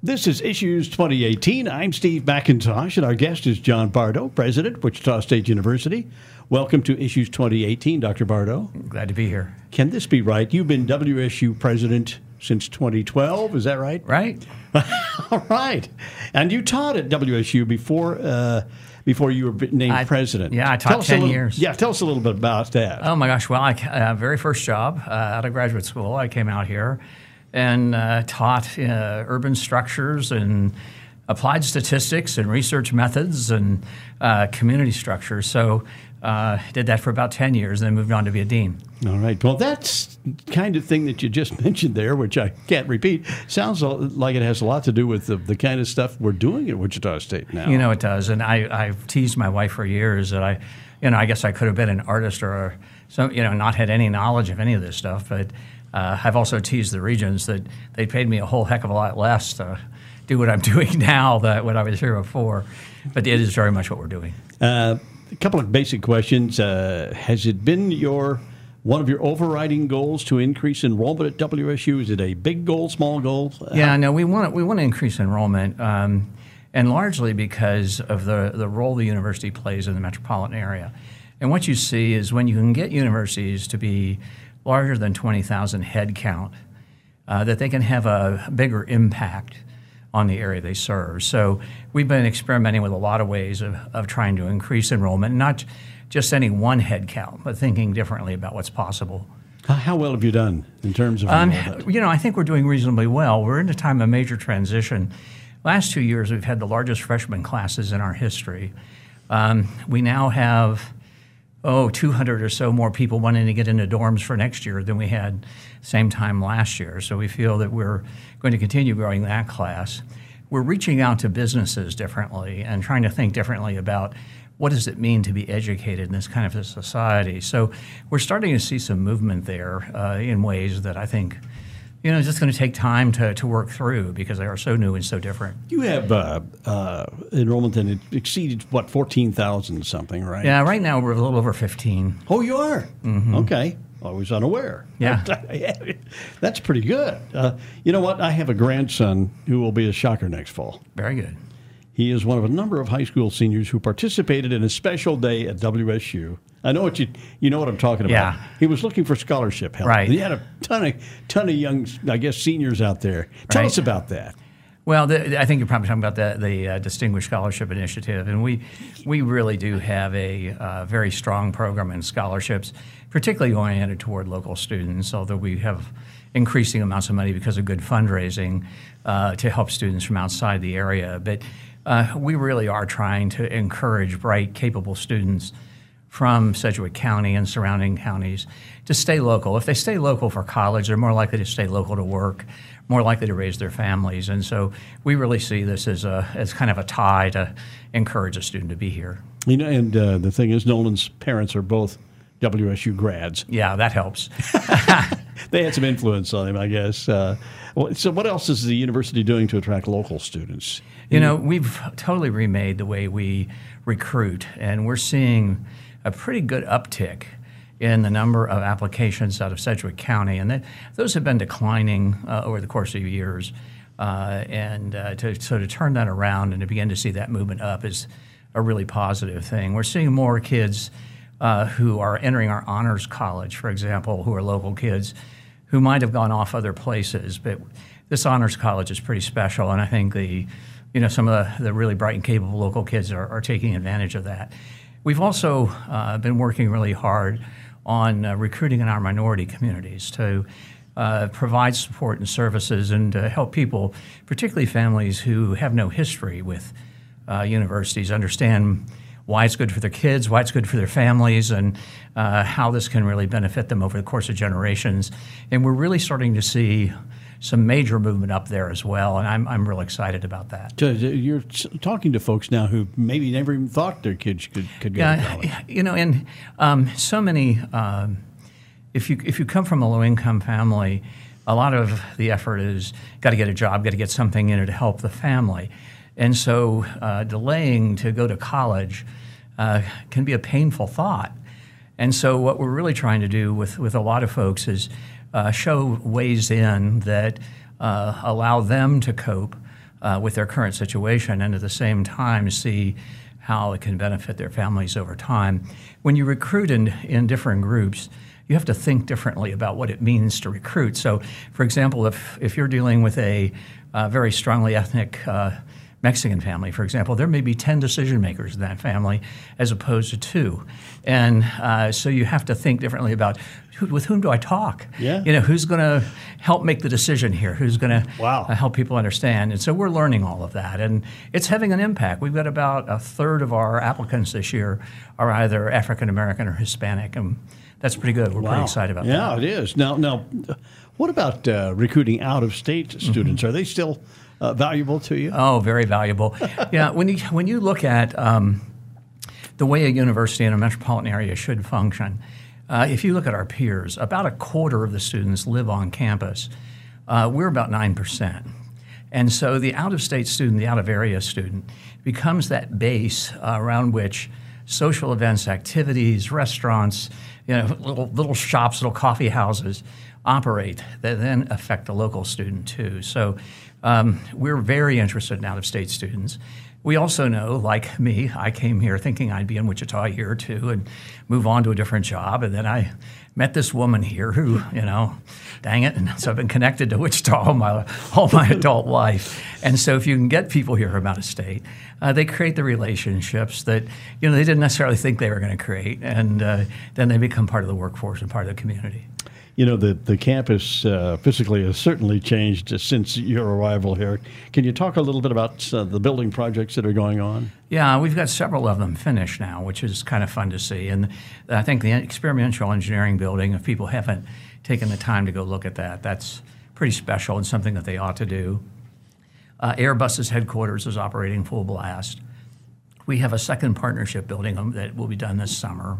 This is Issues 2018. I'm Steve McIntosh, and our guest is John Bardo, President, of Wichita State University. Welcome to Issues 2018, Dr. Bardo. Glad to be here. Can this be right? You've been WSU President since 2012, is that right? Right? All right. And you taught at WSU before uh, before you were named I- president. yeah, I taught Tell us a 10 little- years. Yeah, tell us a little bit about that. Oh my gosh! Well, I uh, very first job uh, out of graduate school, I came out here and uh, taught uh, urban structures and applied statistics and research methods and uh, community structure. So uh, did that for about ten years, and then moved on to be a dean. All right. Well, that's kind of thing that you just mentioned there, which I can't repeat. Sounds like it has a lot to do with the, the kind of stuff we're doing at Wichita State now. You know, it does. And I, I've teased my wife for years that I, you know, I guess I could have been an artist or, some, you know, not had any knowledge of any of this stuff. But uh, I've also teased the regents that they paid me a whole heck of a lot less to do what I'm doing now than what I was here before. But it is very much what we're doing. Uh, a couple of basic questions. Uh, has it been your one of your overriding goals to increase enrollment at WSU? Is it a big goal, small goal? Yeah, no, we want to, we want to increase enrollment, um, and largely because of the, the role the university plays in the metropolitan area. And what you see is when you can get universities to be larger than 20,000 head count, uh, that they can have a bigger impact on the area they serve. So we've been experimenting with a lot of ways of, of trying to increase enrollment, not just any one head count, but thinking differently about what's possible. How- well have you done in terms of Um, enrollment? you know, I think we're doing reasonably well. We're in a time of major transition. Last two years, we've had the largest freshman classes in our history. Um, we now have, oh, 200 or so more people wanting to get into dorms for next year than we had same time last year. So we feel that we're going to continue growing that class. We're reaching out to businesses differently and trying to think differently about what does it mean to be educated in this kind of a society. So we're starting to see some movement there uh, in ways that I think, you know, it's just going to take time to, to work through because they are so new and so different. You have uh, uh, enrollment and it exceeded what fourteen thousand something, right? Yeah, right now we're a little over 15. Oh, you are. Okay. I was unaware. Yeah. That's pretty good. Uh, you know what? I have a grandson who will be a shocker next fall. Very good. He is one of a number of high school seniors who participated in a special day at WSU. I know what you you know what I'm talking about. Yeah. He was looking for scholarship help. Right. He had a ton of ton of young, I guess, seniors out there. Tell Right. us about that. Well, the, I think you're probably talking about the, the uh, Distinguished Scholarship Initiative, and we we really do have a uh, very strong program in scholarships, particularly oriented toward local students. Although we have increasing amounts of money because of good fundraising uh, to help students from outside the area, but uh, we really are trying to encourage bright, capable students from Sedgwick County and surrounding counties to stay local. If they stay local for college, they're more likely to stay local to work, more likely to raise their families. And so we really see this as, a, as kind of a tie to encourage a student to be here. You know, and uh, the thing is, Nolan's parents are both WSU grads. Yeah, that helps. They had some influence on him, I guess. Uh, so, what else is the university doing to attract local students? You know, we've totally remade the way we recruit, and we're seeing a pretty good uptick in the number of applications out of Sedgwick County, and that, those have been declining uh, over the course of years. Uh, and uh, to, so to turn that around and to begin to see that movement up is a really positive thing. We're seeing more kids uh, who are entering our honors college, for example, who are local kids who might have gone off other places, but this honors college is pretty special, and I think the, you know, some of the, the really bright and capable local kids are, are taking advantage of that. We've also uh, been working really hard on uh, recruiting in our minority communities to uh, provide support and services and to help people, particularly families who have no history with uh, universities, understand why it's good for their kids, why it's good for their families, and uh, how this can really benefit them over the course of generations. And we're really starting to see some major movement up there as well, and I'm, I'm real excited about that. So you're talking to folks now who maybe never even thought their kids could, could go to Yeah, college. you know, and um, so many. Um, if you if you come from a low income family, a lot of the effort is got to get a job, got to get something in it to help the family, and so uh, delaying to go to college uh, can be a painful thought. And so, what we're really trying to do with, with a lot of folks is uh, show ways in that uh, allow them to cope uh, with their current situation and at the same time see how it can benefit their families over time. When you recruit in, in different groups, you have to think differently about what it means to recruit. So, for example, if, if you're dealing with a very strongly ethnic uh, Mexican family, for example, there may be 10 decision makers in that family as opposed to two. And uh, so you have to think differently about who, with whom do I talk? Yeah. You know, who's going to help make the decision here? Who's going to Wow. uh, help people understand? And so we're learning all of that. And it's having an impact. We've got about a third of our applicants this year are either African American or Hispanic. And that's pretty good. We're pretty excited about yeah, that. Yeah, it is. Now, now, what about uh, recruiting out of state students? Are they still uh, valuable to you? Oh, very valuable. yeah, when you when you look at um, the way a university in a metropolitan area should function, uh, if you look at our peers, about a quarter of the students live on campus. Uh, we're about nine percent, and so the out-of-state student, the out-of-area student, becomes that base uh, around which social events, activities, restaurants, you know, little little shops, little coffee houses operate that then affect the local student too. So um, we're very interested in out-of-state students. We also know, like me, I came here thinking I'd be in Wichita a year or two and move on to a different job, and then I met this woman here who, you know, dang it, and so I've been connected to Wichita all my all my adult life. And so, if you can get people here from out of state, uh, they create the relationships that you know they didn't necessarily think they were going to create, and uh, then they become part of the workforce and part of the community. You know, the, the campus uh, physically has certainly changed since your arrival here. Can you talk a little bit about uh, the building projects that are going on? Yeah, we've got several of them finished now, which is kind of fun to see. And I think the experimental engineering building, if people haven't taken the time to go look at that, that's pretty special and something that they ought to do. Uh, Airbus's headquarters is operating full blast. We have a second partnership building um, that will be done this summer.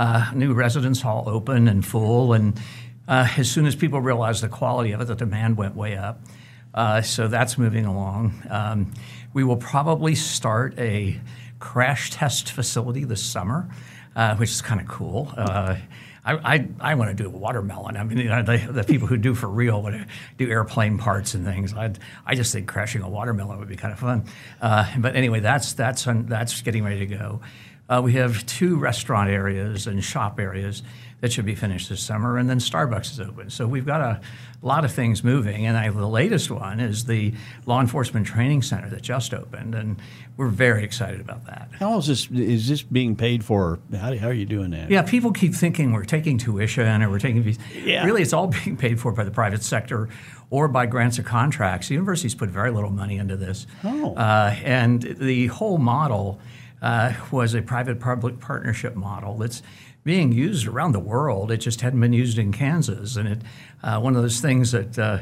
Uh, new residence hall open and full, and uh, as soon as people realized the quality of it, the demand went way up. Uh, so that's moving along. Um, we will probably start a crash test facility this summer, uh, which is kind of cool. Uh, I, I, I want to do a watermelon. I mean, you know, the, the people who do for real do airplane parts and things. I, I just think crashing a watermelon would be kind of fun. Uh, but anyway, that's that's that's getting ready to go. Uh, we have two restaurant areas and shop areas that should be finished this summer, and then Starbucks is open. So we've got a lot of things moving, and I, the latest one is the Law Enforcement Training Center that just opened, and we're very excited about that. How is this? Is this being paid for? How, how are you doing that? Yeah, people keep thinking we're taking tuition or we're taking fees. Yeah. Really, it's all being paid for by the private sector or by grants or contracts. The universities put very little money into this. Oh. Uh, and the whole model uh, was a private public partnership model that's being used around the world. It just hadn't been used in Kansas. And it uh, one of those things that uh,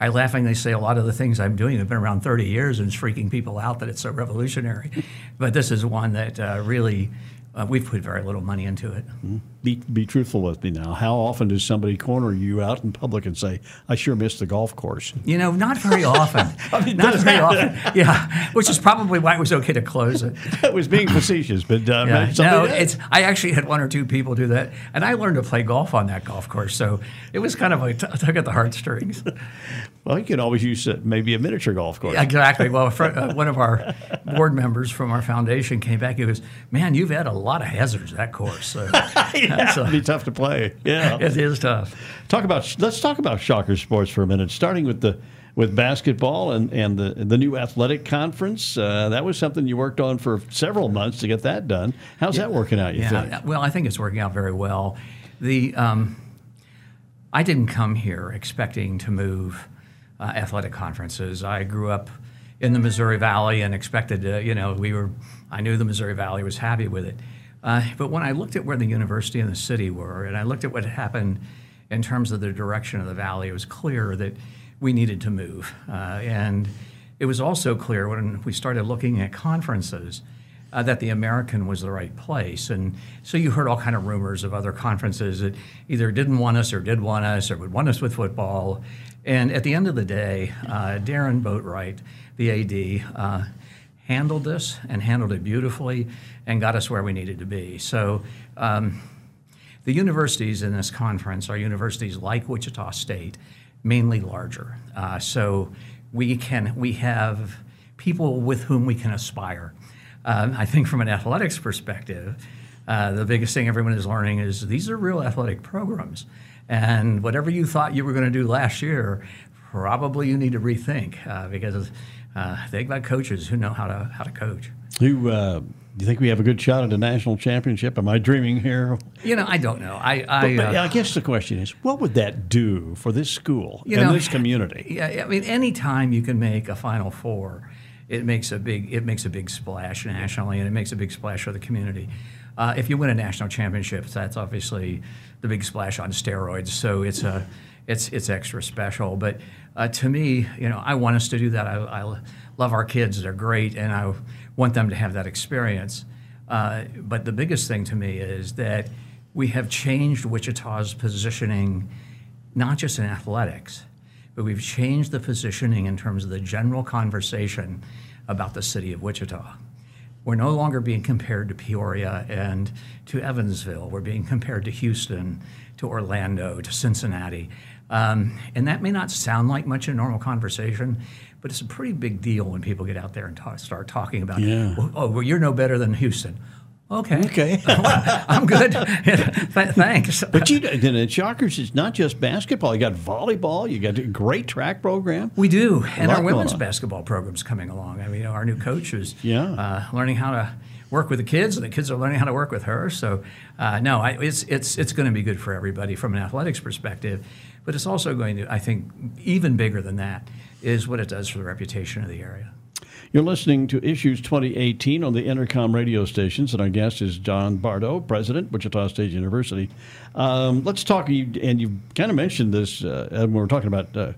I laughingly say a lot of the things I'm doing have been around 30 years and it's freaking people out that it's so revolutionary. but this is one that uh, really, uh, we've put very little money into it. Be, be truthful with me now. How often does somebody corner you out in public and say, "I sure missed the golf course"? You know, not very often. not very often. Yeah, which is probably why it was okay to close it. That was being facetious, but uh, Yeah. No, did. it's. I actually had one or two people do that, and I learned to play golf on that golf course. So it was kind of a t- tug at the heartstrings. well, you could always use uh, maybe a miniature golf course. exactly. Well, a uh, one of our board members from our foundation came back. And he goes, "Man, you've had a lot of hazards that course." So yeah, it'd be tough to play. Yeah. it is tough. Talk about let's talk about Shocker Sports for a minute. Starting with the with basketball and, and the the new athletic conference. Uh, that was something you worked on for several months to get that done. How's that working out? You think? Yeah, well, I think it's working out very well. The um, I didn't come here expecting to move uh, athletic conferences. I grew up in the Missouri Valley and expected to, you know, we were. I knew the Missouri Valley was happy with it. Uh, but when I looked at where the university and the city were, and I looked at what happened in terms of the direction of the valley, it was clear that we needed to move. Uh, and it was also clear when we started looking at conferences uh, that the American was the right place. And so you heard all kind of rumors of other conferences that either didn't want us or did want us or would want us with football. And at the end of the day, uh, Darron Boatright, the AD, uh, handled this and handled it beautifully and got us where we needed to be. So um, the universities in this conference are universities like Wichita State, mainly larger. Uh, so we can we have people with whom we can aspire. Um, I think from an athletics perspective, uh, the biggest thing everyone is learning is these are real athletic programs, and whatever you thought you were going to do last year, probably you need to rethink uh, because uh, they've got coaches who know how to how to coach. Who uh, do you think we have a good shot at a national championship? Am I dreaming here? You know, I don't know. I I, But, but uh, I guess the question is, what would that do for this school and know, this community? Yeah, I mean, anytime you can make a Final Four, it makes a big it makes a big splash nationally, and it makes a big splash for the community. Uh, if you win a national championship, that's obviously the big splash on steroids. So it's a it's it's extra special. But uh, to me, you know, I want us to do that. I, I love our kids; they're great, and I want them to have that experience. Uh, but the biggest thing to me is that we have changed Wichita's positioning, not just in athletics, but we've changed the positioning in terms of the general conversation about the city of Wichita. We're no longer being compared to Peoria and to Evansville. We're being compared to Houston, to Orlando, to Cincinnati. Um, and that may not sound like much in normal conversation, but it's a pretty big deal when people get out there and ta- start talking about, Yeah. well, oh, well, you're no better than Houston. Okay. Okay. I'm good. Thanks. But you, then at Shockers, it's not just basketball. You got volleyball. You got a great track program. We do, and our women's on. basketball program's coming along. I mean, our new coach is Yeah. uh, learning how to work with the kids, and the kids are learning how to work with her. So, uh, no, I, it's it's it's going to be good for everybody from an athletics perspective, but it's also going to, I think, even bigger than that is what it does for the reputation of the area. You're listening to Issues 2018 on the Entercom radio stations, and our guest is John Bardo, President, of Wichita State University. Um, let's talk, and you kind of mentioned this uh, when we were talking about uh,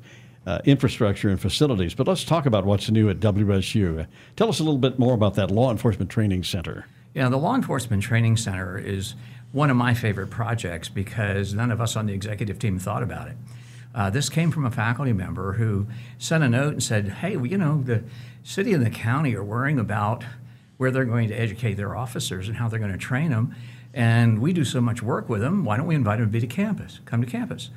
uh, infrastructure and facilities, but let's talk about what's new at WSU. Uh, tell us a little bit more about that Law Enforcement Training Center. Yeah, the Law Enforcement Training Center is one of my favorite projects because none of us on the executive team thought about it. Uh, this came from a faculty member who sent a note and said, "Hey, well, you know, the city and the county are worrying about where they're going to educate their officers and how they're going to train them, and we do so much work with them. Why don't we invite them to be to campus? Come to campus."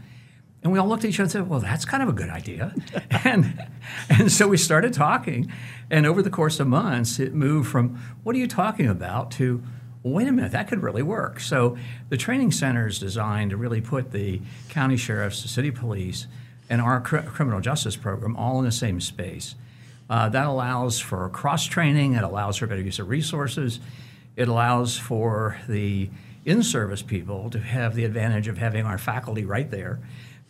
And we all looked at each other and said, well, that's kind of a good idea. and, and so we started talking. And over the course of months, it moved from, what are you talking about, to, wait a minute, that could really work. So the training center is designed to really put the county sheriffs, the city police, and our cr- criminal justice program all in the same space. Uh, that allows for cross training, it allows for better use of resources, it allows for the in service people to have the advantage of having our faculty right there.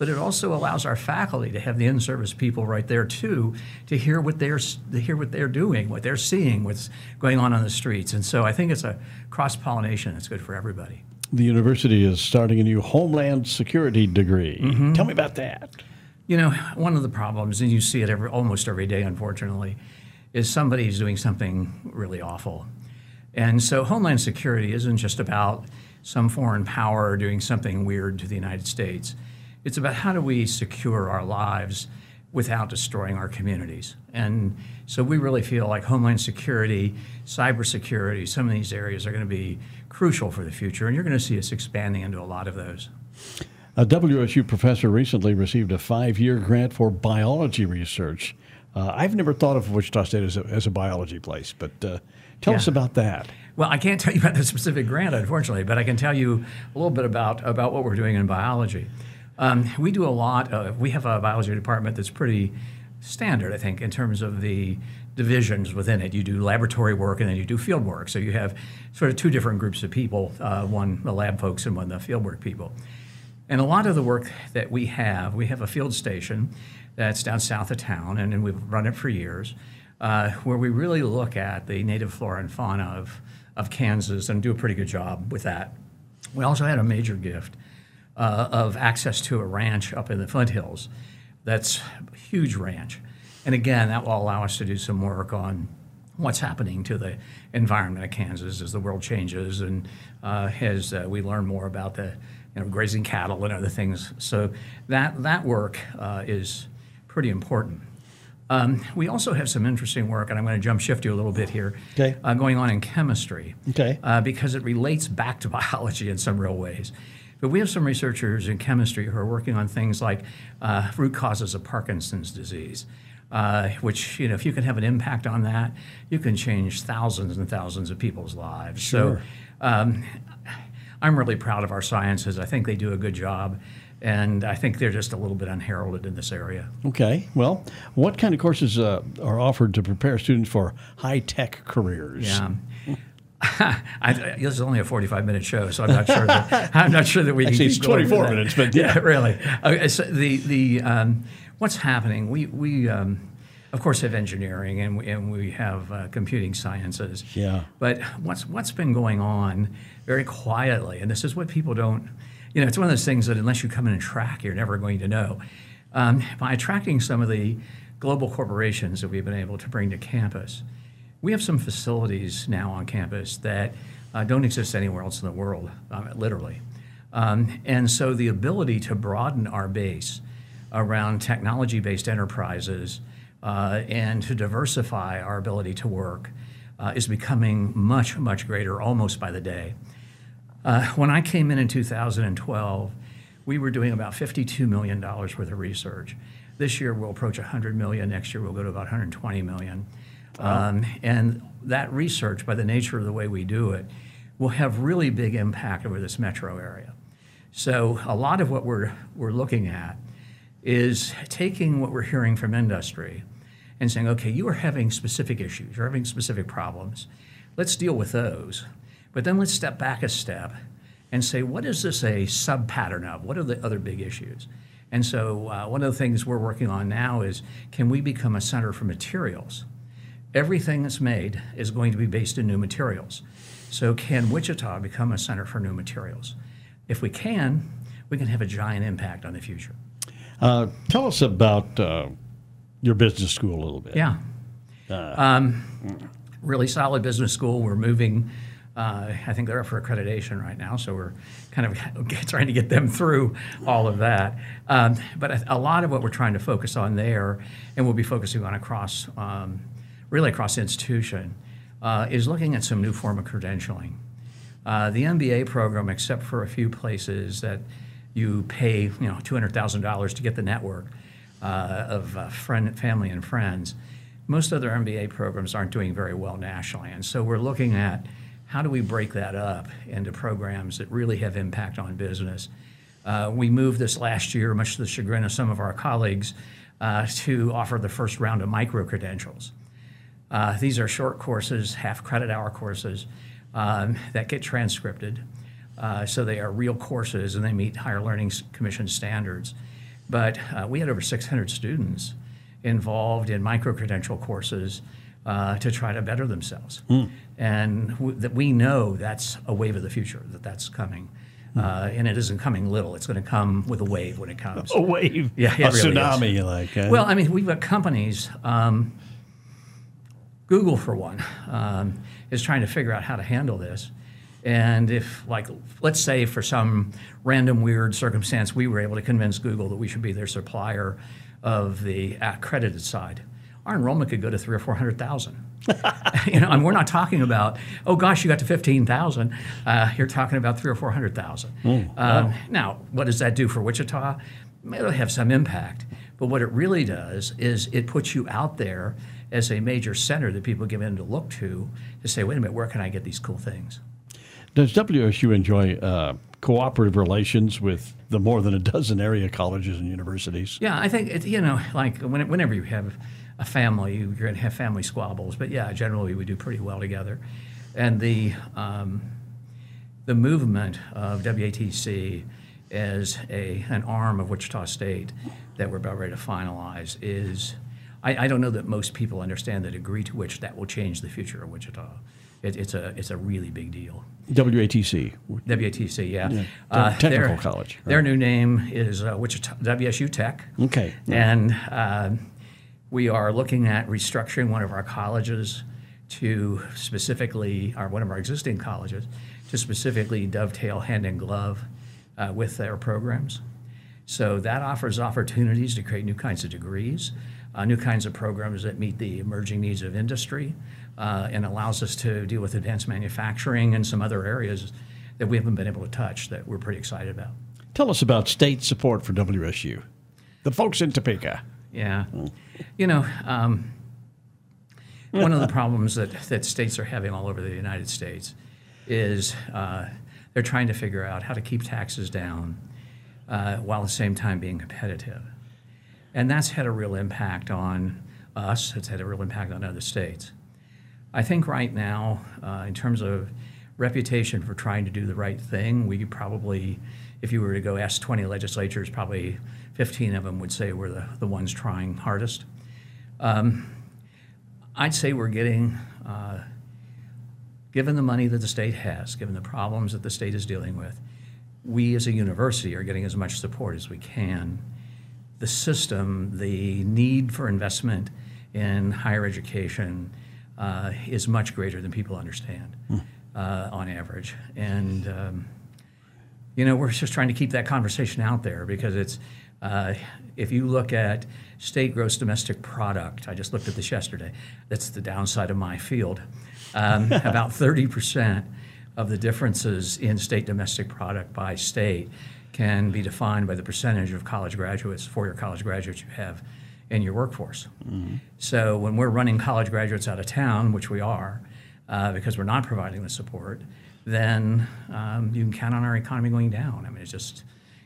But it also allows our faculty to have the in service people right there too, to hear what they're to hear what they're doing, what they're seeing, what's going on on the streets. And so I think it's a cross pollination that's good for everybody. The university is starting a new Homeland Security degree. Mm-hmm. Tell me about that. You know, one of the problems, and you see it every, almost every day, unfortunately, is somebody somebody's doing something really awful. And so Homeland Security isn't just about some foreign power doing something weird to the United States. It's about how do we secure our lives without destroying our communities. And so we really feel like Homeland Security, cybersecurity, some of these areas are going to be crucial for the future, and you're going to see us expanding into a lot of those. A WSU professor recently received a five year grant for biology research. Uh, I've never thought of Wichita State as a, as a biology place, but uh, tell us about that. Well, I can't tell you about the specific grant, unfortunately, but I can tell you a little bit about, about what we're doing in biology. Um, we do a lot. Of, we have a biology department that's pretty standard, I think, in terms of the divisions within it. You do laboratory work and then you do field work. So you have sort of two different groups of people: uh, one the lab folks and one the field work people. And a lot of the work that we have, we have a field station that's down south of town, and, and we've run it for years, uh, where we really look at the native flora and fauna of, of Kansas and do a pretty good job with that. We also had a major gift uh, of access to a ranch up in the Flint Hills. That's a huge ranch. And again, that will allow us to do some work on what's happening to the environment of Kansas as the world changes and uh, as uh, we learn more about the you know, grazing cattle and other things. So that, that work uh, is pretty important. Um, we also have some interesting work, and I'm going to jump shift you a little bit here, Okay. uh, going on in chemistry. Okay. Uh, because it relates back to biology in some real ways. But we have some researchers in chemistry who are working on things like uh, root causes of Parkinson's disease, uh, which, you know, if you can have an impact on that, you can change thousands and thousands of people's lives. Sure. So um, I'm really proud of our sciences. I think they do a good job. And I think they're just a little bit unheralded in this area. Okay. Well, what kind of courses uh, are offered to prepare students for high tech careers? Yeah. I, this is only a 45 minute show, so I'm not sure that I'm not sure that we Actually, can it's keep going 24 with minutes, but yeah. really. Okay, so the the um, what's happening? We we um, of course have engineering and we, and we have uh, computing sciences. Yeah. But what's what's been going on very quietly, and this is what people don't. You know, it's one of those things that unless you come in and track, you're never going to know. Um, by attracting some of the global corporations that we've been able to bring to campus, we have some facilities now on campus that uh, don't exist anywhere else in the world, um, literally. Um, and so the ability to broaden our base around technology based enterprises uh, and to diversify our ability to work uh, is becoming much, much greater almost by the day. Uh, when I came in in 2012, we were doing about $52 million worth of research. This year we'll approach 100 million. Next year we'll go to about 120 million. Um, and that research, by the nature of the way we do it, will have really big impact over this metro area. So a lot of what we're, we're looking at is taking what we're hearing from industry and saying, okay, you are having specific issues, you're having specific problems. Let's deal with those. But then let's step back a step and say, what is this a sub pattern of? What are the other big issues? And so, uh, one of the things we're working on now is can we become a center for materials? Everything that's made is going to be based in new materials. So, can Wichita become a center for new materials? If we can, we can have a giant impact on the future. Uh, tell us about uh, your business school a little bit. Yeah. Um, really solid business school. We're moving. Uh, I think they're up for accreditation right now, so we're kind of trying to get them through all of that. Um, but a, a lot of what we're trying to focus on there, and we'll be focusing on across, um, really across the institution, uh, is looking at some new form of credentialing. Uh, the MBA program, except for a few places that you pay, you know, two hundred thousand dollars to get the network uh, of uh, friend, family, and friends. Most other MBA programs aren't doing very well nationally, and so we're looking at how do we break that up into programs that really have impact on business. Uh, we moved this last year, much to the chagrin of some of our colleagues, uh, to offer the first round of micro credentials. Uh, these are short courses, half credit hour courses um, that get transcripted. Uh, so they are real courses and they meet Higher Learning Commission standards. But uh, we had over 600 students involved in micro credential courses uh, to try to better themselves. And w- that we know that's a wave of the future, that that's coming. Uh, and it isn't coming little, it's going to come with a wave when it comes. A wave. Yeah, a really tsunami, you like. huh? Well, I mean, we've got companies. Um, Google, for one, um, is trying to figure out how to handle this. And if, like, let's say for some random weird circumstance, we were able to convince Google that we should be their supplier of the accredited side, our enrollment could go to three or four hundred thousand. you know, and we're not talking about, oh gosh, you got to fifteen thousand. Uh, you're talking about three or four hundred thousand. um, Now, what does that do for Wichita? It'll have some impact, but what it really does is it puts you out there as a major center that people give in to look to to say, wait a minute, where can I get these cool things? Does WSU enjoy uh, cooperative relations with the more than a dozen area colleges and universities? Yeah, I think it, you know, like when, whenever you have a family, you're going to have family squabbles. But yeah, generally we do pretty well together, and the um, the movement of WATC as a an arm of Wichita State that we're about ready to finalize is. I, I don't know that most people understand the degree to which that will change the future of Wichita. it, it's a it's a really big deal. WATC. WATC, yeah. Yeah, Uh, technical their- college, Their new name is uh, Wichita WSU Tech. Okay. And uh, we are looking at restructuring one of our colleges to specifically, or one of our existing colleges, to specifically dovetail hand in glove uh, with their programs. So that offers opportunities to create new kinds of degrees, uh, new kinds of programs that meet the emerging needs of industry, uh, and allows us to deal with advanced manufacturing and some other areas that we haven't been able to touch that we're pretty excited about. Tell us about state support for WSU. The folks in Topeka. Yeah. You know, um, one of the problems that, that states are having all over the United States is uh, they're trying to figure out how to keep taxes down uh, while at the same time being competitive. And that's had a real impact on us, it's had a real impact on other states. I think right now, uh, in terms of reputation for trying to do the right thing, we probably, if you were to go ask 20 legislatures, probably 15 of them would say we're the, the ones trying hardest. Um, I'd say we're getting, uh, given the money that the state has, given the problems that the state is dealing with, we as a university are getting as much support as we can. The system, the need for investment in higher education uh, is much greater than people understand uh, on average. And, um, you know, we're just trying to keep that conversation out there because it's, uh, if you look at state gross domestic product, I just looked at this yesterday, that's the downside of my field. Um, about 30% of the differences in state domestic product by state can be defined by the percentage of college graduates, four year college graduates you have in your workforce. So when we're running college graduates out of town, which we are, uh, because we're not providing the support, then um, you can count on our economy going down. I mean, it's just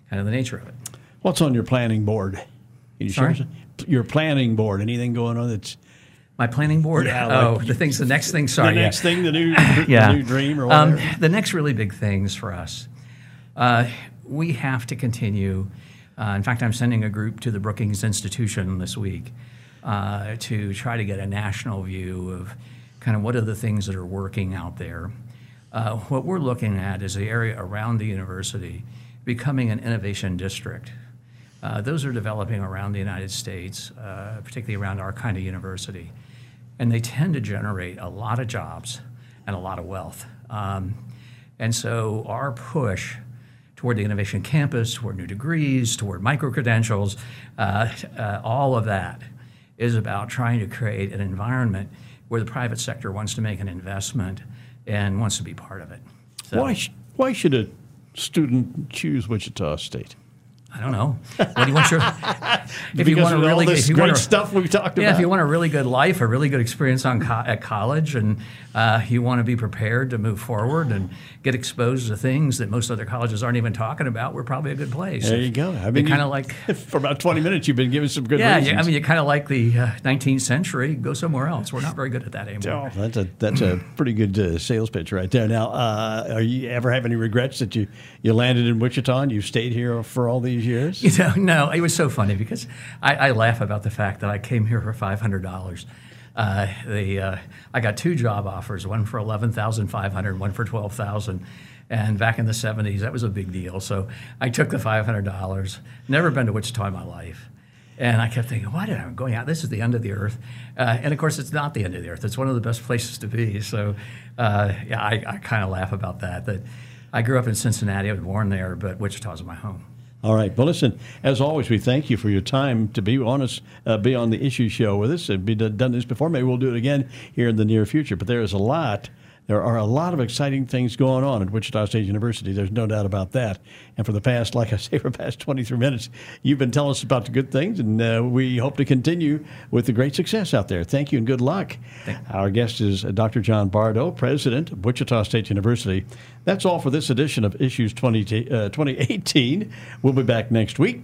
kind of the nature of it. What's on your planning board? You Sorry? Your planning board. Anything going on that's My planning board. Yeah, oh, like the things. The next thing. Sorry. the yeah. next thing, the new, yeah. the new dream or Um, whatever? the next really big things for us, uh, we have to continue. Uh, in fact, I'm sending a group to the Brookings Institution this week uh, to try to get a national view of kind of what are the things that are working out there. Uh, what we're looking at is the area around the university becoming an innovation district. Uh, those are developing around the United States, uh, particularly around our kind of university. And they tend to generate a lot of jobs and a lot of wealth. Um, and so our push toward the innovation campus, toward new degrees, toward micro credentials, uh, uh, all of that is about trying to create an environment where the private sector wants to make an investment and wants to be part of it. So, why, sh- why should a student choose Wichita State? I don't know. What do you want your? if you want a really this if you great want a- stuff we've talked yeah, about. if you want a really good life, a really good experience on co- at college, and uh, you want to be prepared to move forward and get exposed to things that most other colleges aren't even talking about, we're probably a good place. there you go. I mean, kind of like. for about 20 minutes, you've been giving some good Yeah, reasons. you, I mean, you kind of like the uh, 19th century. Go somewhere else. We're not very good at that anymore. Oh, that's a that's a pretty good uh, sales pitch right there. Now, uh, are you ever have any regrets that you, you landed in Wichita and you stayed here for all these years? You know, no, it was so funny because I, I laugh about the fact that I came here for five hundred dollars. Uh, the uh, I got two job offers, one for eleven thousand five hundred, one for twelve thousand. And back in the '70s, that was a big deal. So I took the five hundred dollars. Never been to Wichita in my life. And I kept thinking, why did I going out? This is the end of the earth. Uh, and of course, it's not the end of the earth. It's one of the best places to be. So, uh, yeah, I, I kind of laugh about that. That I grew up in Cincinnati. I was born there, but Wichita is my home. All right. Well, listen, as always, we thank you for your time to be on us, uh, be on the issue show with us. We've done this before. Maybe we'll do it again here in the near future. But there is a lot. There are a lot of exciting things going on at Wichita State University. There's no doubt about that. And for the past, like I say, for the past 23 minutes, you've been telling us about the good things, and uh, we hope to continue with the great success out there. Thank you and good luck. Our guest is Dr. John Bardo, president of Wichita State University. That's all for this edition of Issues 20, uh, 2018. We'll be back next week.